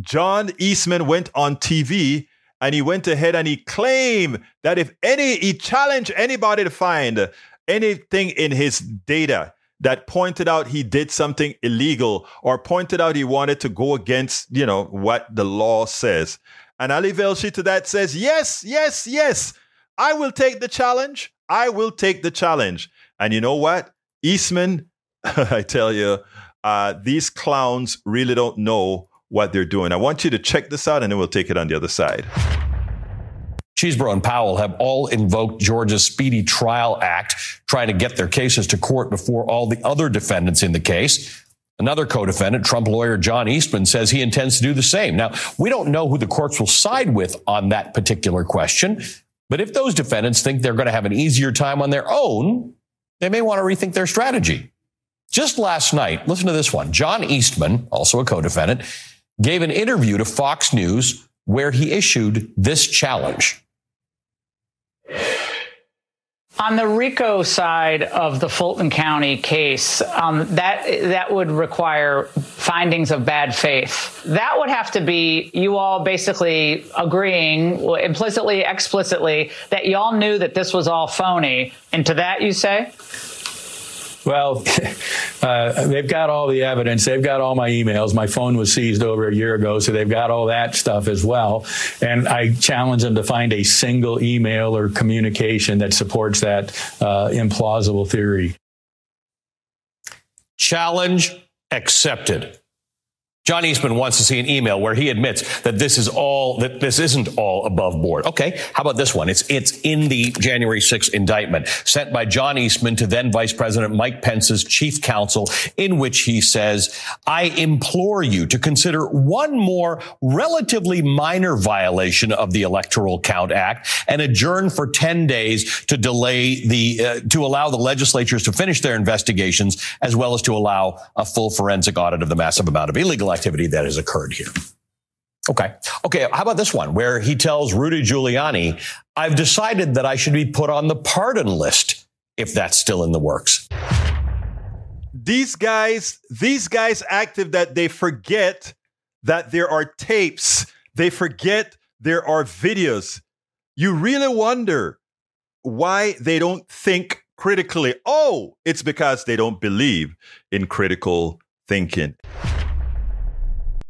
John Eastman went on TV and he went ahead and he claimed that if any, he challenged anybody to find anything in his data that pointed out he did something illegal or pointed out he wanted to go against, you know, what the law says. And Ali Velshi to that says, yes, yes, yes, I will take the challenge. I will take the challenge. And you know what? Eastman, I tell you, uh, these clowns really don't know what they're doing. I want you to check this out and then we'll take it on the other side. Chesebro and Powell have all invoked Georgia's Speedy Trial Act, trying to get their cases to court before all the other defendants in the case. Another co-defendant, Trump lawyer John Eastman, says he intends to do the same. Now, we don't know who the courts will side with on that particular question, but if those defendants think they're going to have an easier time on their own, they may want to rethink their strategy. Just last night, listen to this one. John Eastman, also a co-defendant, gave an interview to Fox News where he issued this challenge. On the RICO side of the Fulton County case, um, that that would require findings of bad faith. That would have to be you all basically agreeing implicitly, explicitly that y'all knew that this was all phony. And to that, you say. Well, uh, they've got all the evidence. They've got all my emails. My phone was seized over a year ago, so they've got all that stuff as well. And I challenge them to find a single email or communication that supports that uh, implausible theory. Challenge accepted. John Eastman wants to see an email where he admits that this is all that this isn't all above board. Okay, how about this one? It's it's in the January 6th indictment sent by John Eastman to then Vice President Mike Pence's chief counsel, in which he says, "I implore you to consider one more relatively minor violation of the Electoral Count Act and adjourn for 10 days to delay the uh, to allow the legislatures to finish their investigations as well as to allow a full forensic audit of the massive amount of illegal activity that has occurred here. Okay. Okay. How about this one where he tells Rudy Giuliani, I've decided that I should be put on the pardon list if that's still in the works. These guys, these guys active that they forget that there are tapes. They forget there are videos. You really wonder why they don't think critically. Oh, it's because they don't believe in critical thinking